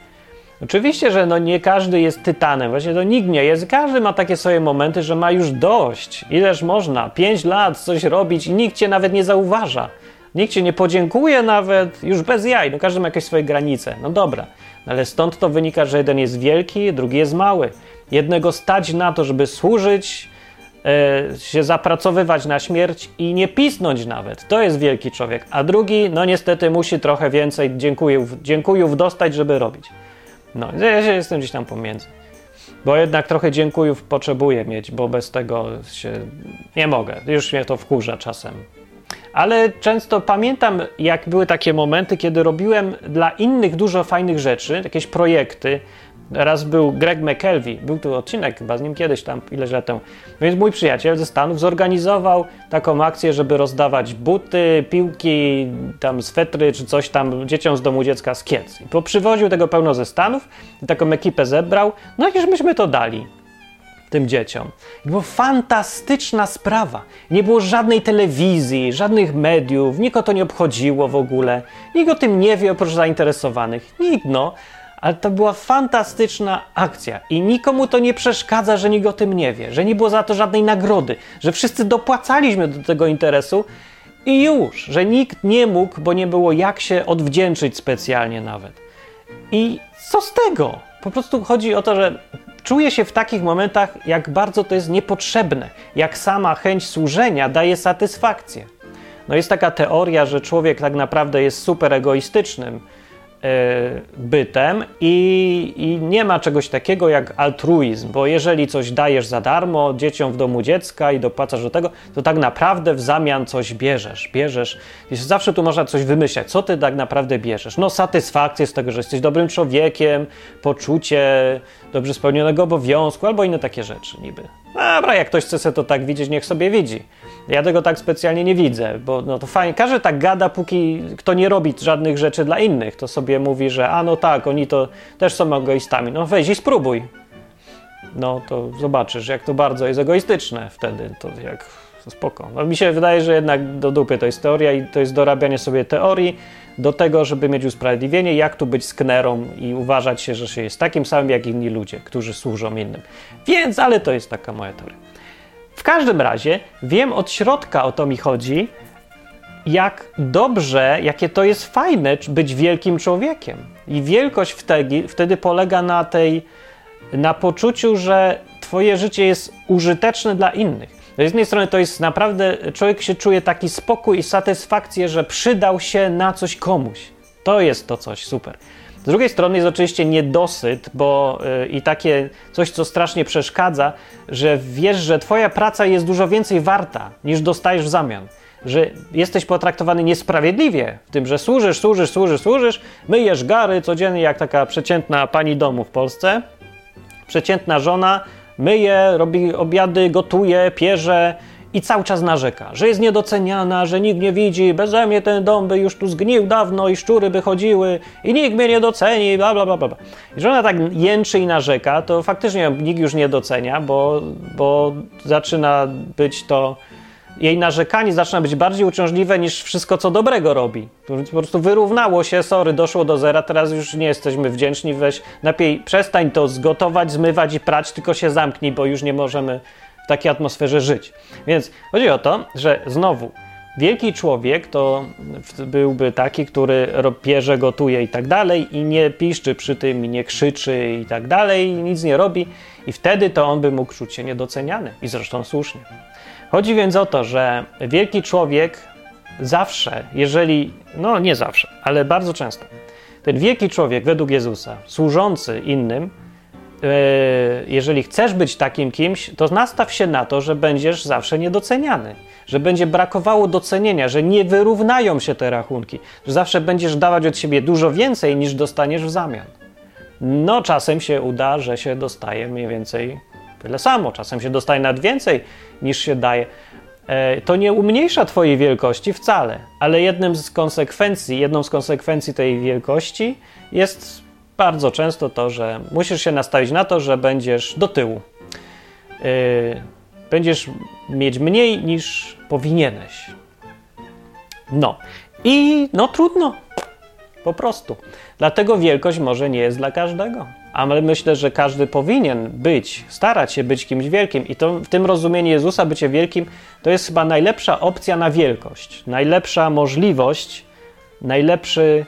Oczywiście, że no nie każdy jest tytanem, właśnie to nikt nie jest. Każdy ma takie swoje momenty, że ma już dość. Ileż można? Pięć lat coś robić i nikt cię nawet nie zauważa. Nikt cię nie podziękuje nawet, już bez jaj. No każdy ma jakieś swoje granice. No dobra, ale stąd to wynika, że jeden jest wielki, drugi jest mały. Jednego stać na to, żeby służyć, się zapracowywać na śmierć i nie pisnąć nawet. To jest wielki człowiek. A drugi, no niestety, musi trochę więcej dziękujów, dziękujów dostać, żeby robić. No, ja się jestem gdzieś tam pomiędzy. Bo jednak trochę dziękujów potrzebuję mieć, bo bez tego się nie mogę. Już mnie to wkurza czasem. Ale często pamiętam, jak były takie momenty, kiedy robiłem dla innych dużo fajnych rzeczy, jakieś projekty, Raz był Greg McKelvey, był tu odcinek chyba z nim kiedyś tam, ileś lat temu. Więc mój przyjaciel ze Stanów zorganizował taką akcję, żeby rozdawać buty, piłki, tam swetry czy coś tam dzieciom z domu dziecka z Kiec. I poprzywoził tego pełno ze Stanów taką ekipę zebrał, no i myśmy to dali tym dzieciom. I była fantastyczna sprawa. Nie było żadnej telewizji, żadnych mediów, nikogo to nie obchodziło w ogóle. Nikt o tym nie wie oprócz zainteresowanych. Nikt, no ale to była fantastyczna akcja i nikomu to nie przeszkadza, że nikt o tym nie wie, że nie było za to żadnej nagrody, że wszyscy dopłacaliśmy do tego interesu i już, że nikt nie mógł, bo nie było jak się odwdzięczyć specjalnie nawet. I co z tego? Po prostu chodzi o to, że czuję się w takich momentach, jak bardzo to jest niepotrzebne, jak sama chęć służenia daje satysfakcję. No jest taka teoria, że człowiek tak naprawdę jest super egoistycznym bytem i, i, nie ma czegoś takiego jak altruizm, bo jeżeli coś dajesz za darmo dzieciom w domu dziecka i dopłacasz do tego, to tak naprawdę w zamian coś bierzesz, bierzesz. Zawsze tu można coś wymyślać, co ty tak naprawdę bierzesz. No satysfakcję z tego, że jesteś dobrym człowiekiem, poczucie dobrze spełnionego obowiązku albo inne takie rzeczy niby. Dobra, jak ktoś chce to tak widzieć, niech sobie widzi. Ja tego tak specjalnie nie widzę, bo no to fajnie, każdy tak gada, póki kto nie robi żadnych rzeczy dla innych, to sobie mówi, że a no tak, oni to też są egoistami. No weź i spróbuj. No to zobaczysz, jak to bardzo jest egoistyczne wtedy, to jak spoko. No, mi się wydaje, że jednak do dupy to jest teoria i to jest dorabianie sobie teorii do tego, żeby mieć usprawiedliwienie, jak tu być sknerą i uważać się, że się jest takim samym jak inni ludzie, którzy służą innym. Więc, ale to jest taka moja teoria. W każdym razie wiem od środka o to mi chodzi, jak dobrze, jakie to jest fajne być wielkim człowiekiem. I wielkość wtedy, wtedy polega na tej, na poczuciu, że twoje życie jest użyteczne dla innych. Z jednej strony to jest naprawdę, człowiek się czuje taki spokój i satysfakcję, że przydał się na coś komuś. To jest to coś super. Z drugiej strony jest oczywiście niedosyt, bo yy, i takie coś, co strasznie przeszkadza, że wiesz, że twoja praca jest dużo więcej warta niż dostajesz w zamian. Że jesteś potraktowany niesprawiedliwie w tym, że służysz, służysz, służysz, służysz, myjesz gary codziennie jak taka przeciętna pani domu w Polsce, przeciętna żona, myje, robi obiady, gotuje, pierze i cały czas narzeka, że jest niedoceniana, że nikt nie widzi, beze mnie ten dom by już tu zgnił dawno i szczury by chodziły i nikt mnie nie doceni, bla, bla, bla, bla. I że ona tak jęczy i narzeka, to faktycznie nikt już nie docenia, bo, bo zaczyna być to jej narzekanie zaczyna być bardziej uciążliwe niż wszystko, co dobrego robi. Po prostu wyrównało się, sorry, doszło do zera, teraz już nie jesteśmy wdzięczni, weź, lepiej przestań to zgotować, zmywać i prać, tylko się zamknij, bo już nie możemy w takiej atmosferze żyć. Więc chodzi o to, że znowu, wielki człowiek to byłby taki, który pierze, gotuje i tak dalej i nie piszczy przy tym i nie krzyczy i tak dalej, i nic nie robi i wtedy to on by mógł czuć się niedoceniany i zresztą słusznie. Chodzi więc o to, że wielki człowiek zawsze, jeżeli, no nie zawsze, ale bardzo często, ten wielki człowiek według Jezusa, służący innym, e, jeżeli chcesz być takim kimś, to nastaw się na to, że będziesz zawsze niedoceniany, że będzie brakowało docenienia, że nie wyrównają się te rachunki, że zawsze będziesz dawać od siebie dużo więcej niż dostaniesz w zamian. No, czasem się uda, że się dostaje mniej więcej tyle samo, czasem się dostaje nawet więcej niż się daje. E, to nie umniejsza Twojej wielkości wcale, ale jednym z konsekwencji, jedną z konsekwencji tej wielkości jest bardzo często to, że musisz się nastawić na to, że będziesz do tyłu. E, będziesz mieć mniej niż powinieneś. No i no trudno, po prostu. Dlatego wielkość może nie jest dla każdego ale myślę, że każdy powinien być, starać się być kimś wielkim i to w tym rozumieniu Jezusa bycie wielkim to jest chyba najlepsza opcja na wielkość, najlepsza możliwość, najlepszy,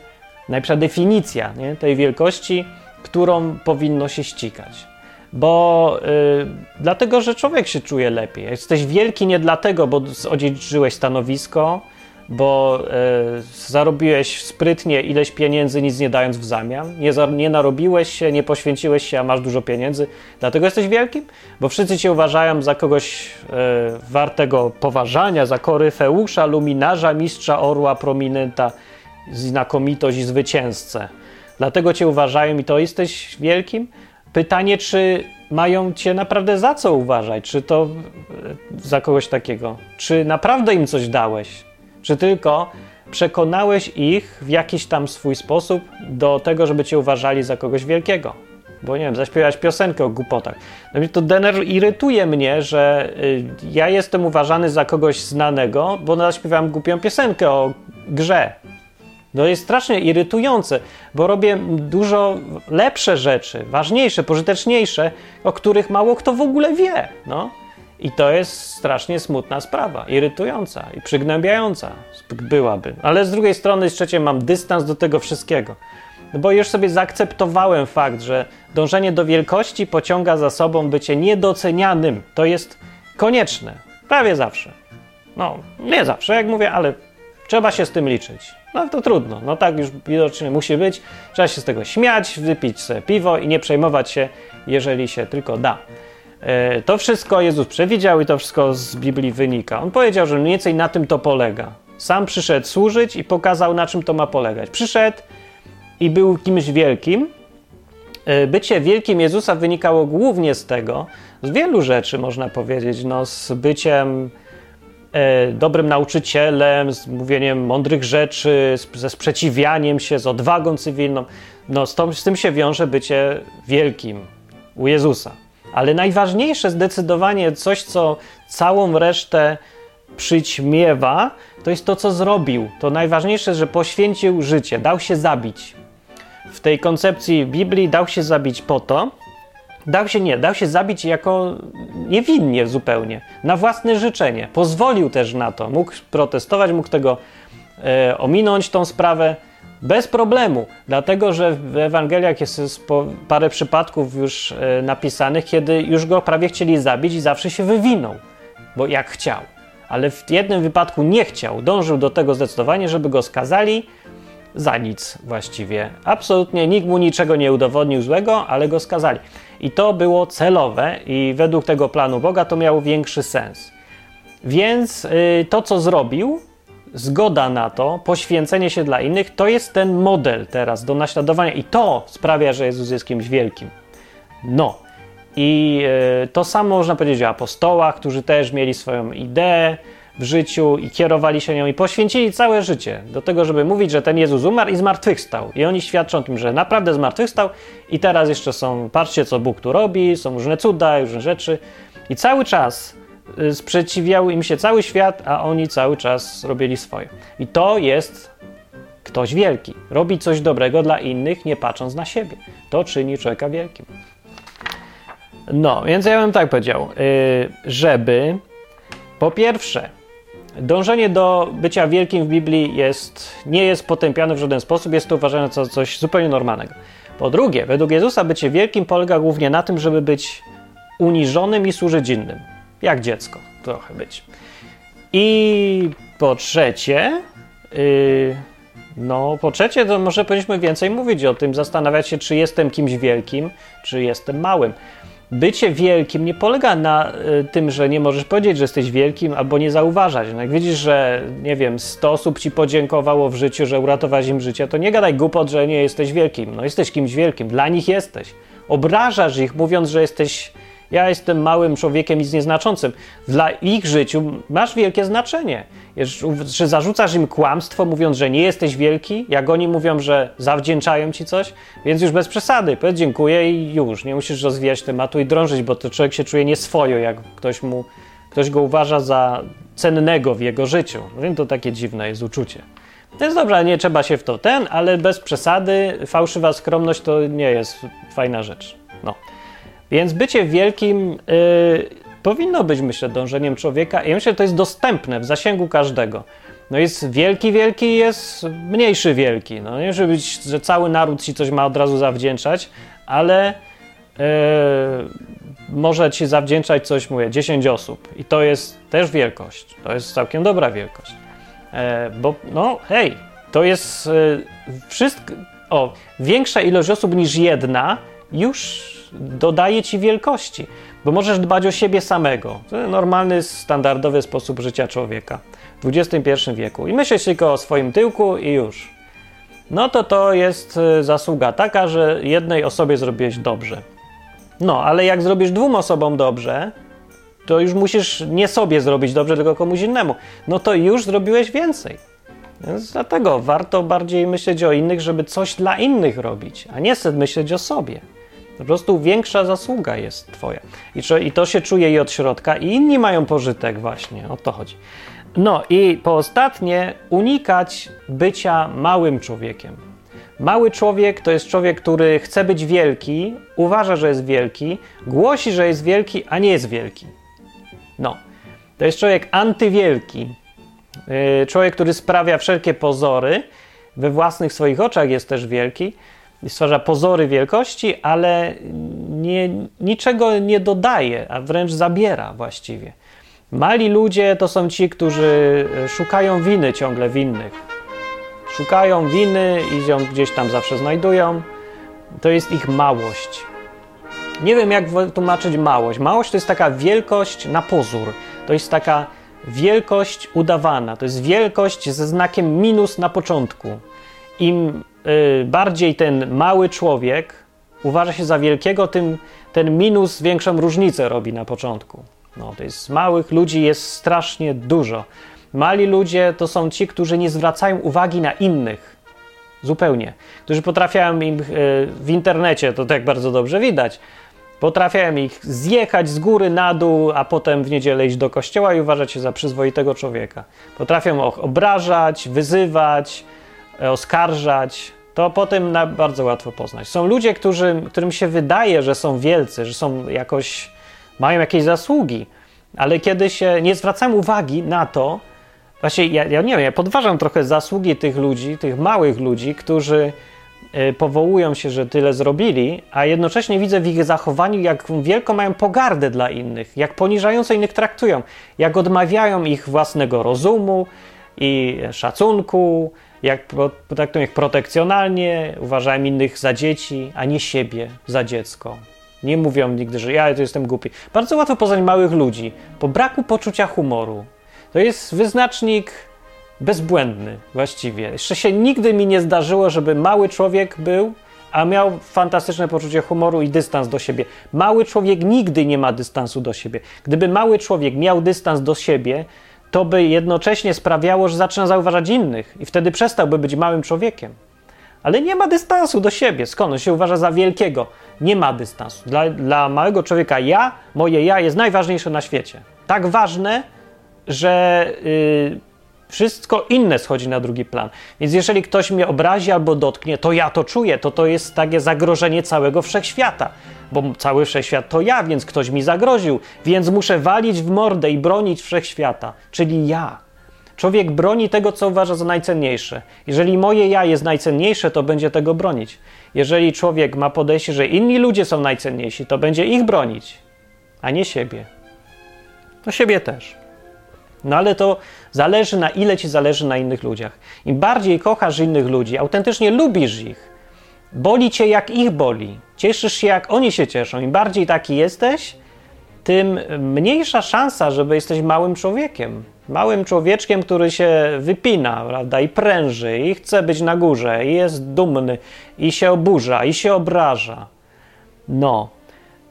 najlepsza definicja nie, tej wielkości, którą powinno się ścigać. Bo yy, dlatego, że człowiek się czuje lepiej. Jesteś wielki nie dlatego, bo odziedziczyłeś stanowisko, bo e, zarobiłeś sprytnie ileś pieniędzy, nic nie dając w zamian. Nie, za, nie narobiłeś się, nie poświęciłeś się, a masz dużo pieniędzy. Dlatego jesteś wielkim? Bo wszyscy cię uważają za kogoś e, wartego poważania, za koryfeusza, luminarza, mistrza orła, prominenta, znakomitość i zwycięzcę. Dlatego cię uważają i to jesteś wielkim? Pytanie, czy mają cię naprawdę za co uważać? Czy to e, za kogoś takiego? Czy naprawdę im coś dałeś? Czy tylko przekonałeś ich w jakiś tam swój sposób do tego, żeby cię uważali za kogoś wielkiego? Bo nie wiem, zaśpiewać piosenkę o głupotach. No to dener irytuje mnie, że y, ja jestem uważany za kogoś znanego, bo zaśpiewałem głupią piosenkę o grze. No jest strasznie irytujące, bo robię dużo lepsze rzeczy, ważniejsze, pożyteczniejsze, o których mało kto w ogóle wie. No. I to jest strasznie smutna sprawa, irytująca i przygnębiająca byłaby. Ale z drugiej strony, z trzeciej, mam dystans do tego wszystkiego. No bo już sobie zaakceptowałem fakt, że dążenie do wielkości pociąga za sobą bycie niedocenianym. To jest konieczne. Prawie zawsze. No, nie zawsze, jak mówię, ale trzeba się z tym liczyć. No to trudno. No tak już widocznie musi być. Trzeba się z tego śmiać, wypić sobie piwo i nie przejmować się, jeżeli się tylko da. E, to wszystko Jezus przewidział i to wszystko z Biblii wynika. On powiedział, że mniej więcej na tym to polega. Sam przyszedł służyć i pokazał, na czym to ma polegać. Przyszedł i był kimś wielkim. E, bycie wielkim Jezusa wynikało głównie z tego, z wielu rzeczy można powiedzieć, no, z byciem e, dobrym nauczycielem, z mówieniem mądrych rzeczy, ze sprzeciwianiem się, z odwagą cywilną. No, z, to, z tym się wiąże bycie wielkim u Jezusa. Ale najważniejsze zdecydowanie coś, co całą resztę przyćmiewa, to jest to, co zrobił. To najważniejsze, że poświęcił życie, dał się zabić. W tej koncepcji Biblii dał się zabić po to, dał się nie, dał się zabić jako niewinnie zupełnie, na własne życzenie. Pozwolił też na to, mógł protestować, mógł tego e, ominąć tą sprawę bez problemu, dlatego że w Ewangeliach jest parę przypadków już e, napisanych, kiedy już go prawie chcieli zabić i zawsze się wywinął, bo jak chciał. Ale w jednym wypadku nie chciał, dążył do tego zdecydowanie, żeby go skazali za nic właściwie. Absolutnie nikt mu niczego nie udowodnił złego, ale go skazali. I to było celowe i według tego planu Boga to miało większy sens. Więc yy, to, co zrobił, zgoda na to, poświęcenie się dla innych, to jest ten model teraz do naśladowania i to sprawia, że Jezus jest kimś wielkim. No. I yy, to samo można powiedzieć o apostołach, którzy też mieli swoją ideę, w życiu i kierowali się nią i poświęcili całe życie do tego, żeby mówić, że ten Jezus umarł i zmartwychwstał. I oni świadczą tym, że naprawdę zmartwychwstał i teraz jeszcze są, patrzcie co Bóg tu robi, są różne cuda, różne rzeczy i cały czas sprzeciwiał im się cały świat, a oni cały czas robili swoje. I to jest ktoś wielki. Robi coś dobrego dla innych, nie patrząc na siebie. To czyni człowieka wielkim. No, więc ja bym tak powiedział, y, żeby po pierwsze, Dążenie do bycia wielkim w Biblii jest, nie jest potępiane w żaden sposób, jest to uważane za coś zupełnie normalnego. Po drugie, według Jezusa bycie wielkim polega głównie na tym, żeby być uniżonym i służyć innym. Jak dziecko trochę być. I po trzecie, yy, no po trzecie, to może powinniśmy więcej mówić o tym, zastanawiać się, czy jestem kimś wielkim, czy jestem małym bycie wielkim nie polega na y, tym, że nie możesz powiedzieć, że jesteś wielkim albo nie zauważać. No jak widzisz, że nie wiem, 100 osób ci podziękowało w życiu, że uratowałeś im życie, to nie gadaj głupot, że nie jesteś wielkim. No jesteś kimś wielkim, dla nich jesteś. Obrażasz ich, mówiąc, że jesteś ja jestem małym człowiekiem i nieznaczącym. Dla ich życiu masz wielkie znaczenie. Czy zarzucasz im kłamstwo, mówiąc, że nie jesteś wielki, jak oni mówią, że zawdzięczają ci coś? Więc już bez przesady. Powiedz dziękuję i już. Nie musisz rozwijać tematu i drążyć, bo to człowiek się czuje nieswojo, jak ktoś mu, ktoś go uważa za cennego w jego życiu. No więc to takie dziwne jest uczucie. To jest dobrze, nie trzeba się w to ten, ale bez przesady. Fałszywa skromność to nie jest fajna rzecz. No. Więc bycie wielkim yy, powinno być, myślę, dążeniem człowieka i myślę, że to jest dostępne w zasięgu każdego. No jest wielki, wielki, jest mniejszy, wielki. No nie, żeby być, że cały naród ci coś ma od razu zawdzięczać, ale yy, może ci zawdzięczać coś, mówię, 10 osób. I to jest też wielkość. To jest całkiem dobra wielkość. Yy, bo, no, hej, to jest yy, wszystko. O, większa ilość osób niż jedna już dodaje ci wielkości, bo możesz dbać o siebie samego. Normalny, standardowy sposób życia człowieka w XXI wieku. I myślisz tylko o swoim tyłku i już. No to to jest y, zasługa taka, że jednej osobie zrobiłeś dobrze. No, ale jak zrobisz dwóm osobom dobrze, to już musisz nie sobie zrobić dobrze, tylko komuś innemu. No to już zrobiłeś więcej. Więc dlatego warto bardziej myśleć o innych, żeby coś dla innych robić, a nie myśleć o sobie. Po prostu większa zasługa jest Twoja. I, to się czuje i od środka, i inni mają pożytek, właśnie o to chodzi. No i po ostatnie, unikać bycia małym człowiekiem. Mały człowiek to jest człowiek, który chce być wielki, uważa, że jest wielki, głosi, że jest wielki, a nie jest wielki. No, to jest człowiek antywielki. Yy, człowiek, który sprawia wszelkie pozory, we własnych swoich oczach jest też wielki, stwarza pozory wielkości, ale nie, niczego nie dodaje, a wręcz zabiera właściwie. Mali ludzie to są ci, którzy szukają winy ciągle winnych. Szukają winy i ją gdzieś tam zawsze znajdują. To jest ich małość. Nie wiem, jak tłumaczyć małość. Małość to jest taka wielkość na pozór. To jest taka wielkość udawana. To jest wielkość ze znakiem minus na początku. Im bardziej ten mały człowiek uważa się za wielkiego, tym ten minus większą różnicę robi na początku. No, to jest małych ludzi jest strasznie dużo. Mali ludzie to są ci, którzy nie zwracają uwagi na innych. Zupełnie. Którzy potrafią im y, w internecie, to tak bardzo dobrze widać, Potrafiałem ich zjechać z góry na dół, a potem w niedzielę iść do kościoła i uważać się za przyzwoitego człowieka. Potrafią obrażać, wyzywać, e, oskarżać. To potem na bardzo łatwo poznać. Są ludzie, którzy, którym się wydaje, że są wielcy, że są jakoś, mają jakieś zasługi, ale kiedy się nie zwracam uwagi na to, właśnie ja, ja nie wiem, ja podważam trochę zasługi tych ludzi, tych małych ludzi, którzy E, powołują się, że tyle zrobili, a jednocześnie widzę w ich zachowaniu, jak wielką mają pogardę dla innych, jak poniżająco innych traktują, jak odmawiają ich własnego rozumu i szacunku, jak traktują ich protekcjonalnie, uważają innych za dzieci, a nie siebie za dziecko. Nie mówią nigdy, że ja to jestem głupi. Bardzo łatwo poznać małych ludzi po braku poczucia humoru. To jest wyznacznik bezbłędny właściwie. Jeszcze się nigdy mi nie zdarzyło, żeby mały człowiek był, a miał fantastyczne poczucie humoru i dystans do siebie. Mały człowiek nigdy nie ma dystansu do siebie. Gdyby mały człowiek miał dystans do siebie, to by jednocześnie sprawiało, że zaczyna zauważać innych i wtedy przestałby być małym człowiekiem. Ale nie ma dystansu do siebie. Skąd on się uważa za wielkiego? Nie ma dystansu. Dla, dla małego człowieka ja, moje ja jest najważniejsze na świecie. Tak ważne, że yy, wszystko inne schodzi na drugi plan. Więc jeżeli ktoś mnie obrazi albo dotknie, to ja to czuję. To to jest takie zagrożenie całego wszechświata. Bo cały wszechświat to ja, więc ktoś mi zagroził. Więc muszę walić w mordę i bronić wszechświata, czyli ja. Człowiek broni tego, co uważa za najcenniejsze. Jeżeli moje ja jest najcenniejsze, to będzie tego bronić. Jeżeli człowiek ma podejście, że inni ludzie są najcenniejsi, to będzie ich bronić, a nie siebie. To siebie też. No ale to zależy na ile ci zależy na innych ludziach. Im bardziej kochasz innych ludzi, autentycznie lubisz ich, boli cię jak ich boli, cieszysz się jak oni się cieszą. Im bardziej taki jesteś, tym mniejsza szansa, żeby jesteś małym człowiekiem. Małym człowieczkiem, który się wypina, prawda, i pręży, i chce być na górze, i jest dumny, i się oburza, i się obraża. No,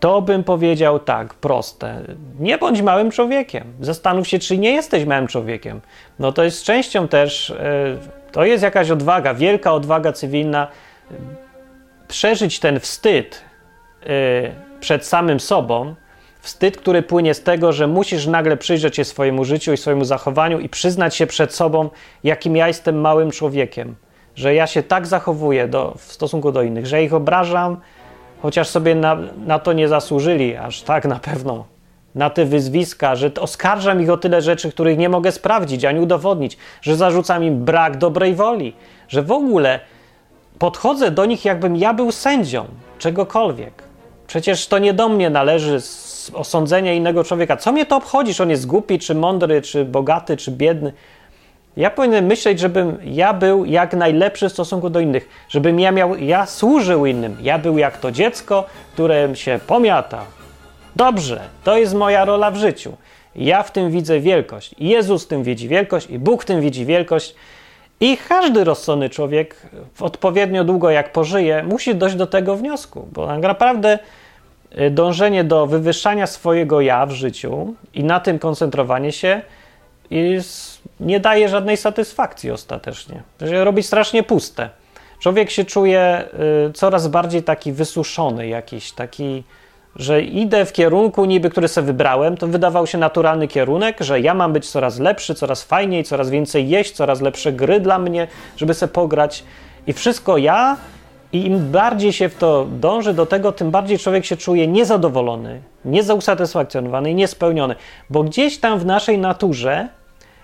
to bym powiedział tak, proste. Nie bądź małym człowiekiem. Zastanów się, czy nie jesteś małym człowiekiem. No to jest częścią też, e, to jest jakaś odwaga, wielka odwaga cywilna, przeżyć ten wstyd e, przed samym sobą, wstyd, który płynie z tego, że musisz nagle przyjrzeć się swojemu życiu i swojemu zachowaniu i przyznać się przed sobą, jakim ja jestem małym człowiekiem, że ja się tak zachowuję do, w stosunku do innych, że ich obrażam, chociaż sobie na, na to nie zasłużyli, aż tak na pewno, na te wyzwiska, że oskarżam ich o tyle rzeczy, których nie mogę sprawdzić ani udowodnić, że zarzucam im brak dobrej woli, że w ogóle podchodzę do nich, jakbym ja był sędzią czegokolwiek. Przecież to nie do mnie należy osądzenie innego człowieka. Co mnie to obchodzi, czy on jest głupi, czy mądry, czy bogaty, czy biedny? Ja powinienem myśleć, żebym ja był jak najlepszy w stosunku do innych, żebym ja miał, ja służył innym. Ja był jak to dziecko, które się pomiata. Dobrze, to jest moja rola w życiu. Ja w tym widzę wielkość. Jezus w tym widzi wielkość i Bóg w tym widzi wielkość. I każdy rozsądny człowiek, odpowiednio długo jak pożyje, musi dojść do tego wniosku, bo tak naprawdę y, dążenie do wywyższania swojego ja w życiu i na tym koncentrowanie się jest, nie daje żadnej satysfakcji ostatecznie. Robi strasznie puste. Człowiek się czuje y, coraz bardziej taki wysuszony, jakiś taki, że idę w kierunku niby, który sobie wybrałem, to wydawał się naturalny kierunek, że ja mam być coraz lepszy, coraz fajniej, coraz więcej jeść, coraz lepsze gry dla mnie, żeby sobie pograć i wszystko ja i im bardziej się w to dąży do tego, tym bardziej człowiek się czuje niezadowolony, niezausatysfakcjonowany i niespełniony, bo gdzieś tam w naszej naturze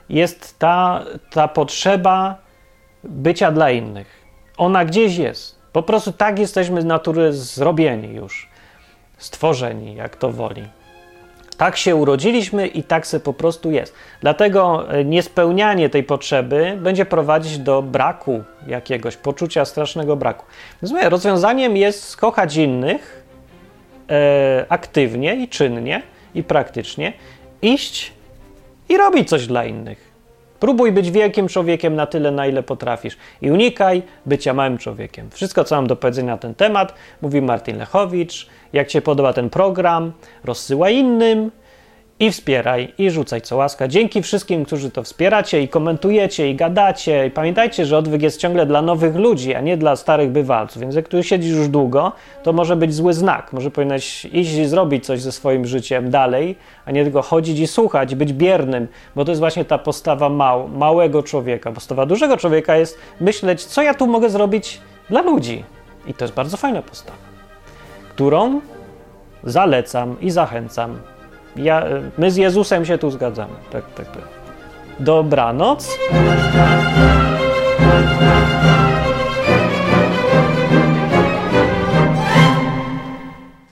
jest ta, ta potrzeba bycia dla innych. Ona gdzieś jest. Po prostu tak jesteśmy z natury zrobieni już, stworzeni, jak to woli. Tak się urodziliśmy i tak se po prostu jest. Dlatego e, niespełnianie tej potrzeby będzie prowadzić do braku jakiegoś poczucia strasznego braku. Rozumiem, rozwiązaniem jest kochać innych e, aktywnie i czynnie i praktycznie, iść i robić coś dla innych. Próbuj być wielkim człowiekiem na tyle, na ile potrafisz i unikaj bycia małym człowiekiem. Wszystko, co mam do powiedzenia na ten temat, mówi Martin Lechowicz. Jak Ci podoba ten program, rozsyłaj innym i wspieraj, i rzucaj co łaska. Dzięki wszystkim, którzy to wspieracie i komentujecie, i gadacie. I pamiętajcie, że odwyk jest ciągle dla nowych ludzi, a nie dla starych bywalców. Więc jak tu siedzisz już długo, to może być zły znak. Może powinieneś iść i zrobić coś ze swoim życiem dalej, a nie tylko chodzić i słuchać, być biernym, bo to jest właśnie ta postawa mał, małego człowieka. Postawa dużego człowieka jest myśleć, co ja tu mogę zrobić dla ludzi. I to jest bardzo fajna postawa, którą zalecam i zachęcam ja, my z Jezusem się tu zgadzamy. Tak, tak, tak. Dobranoc.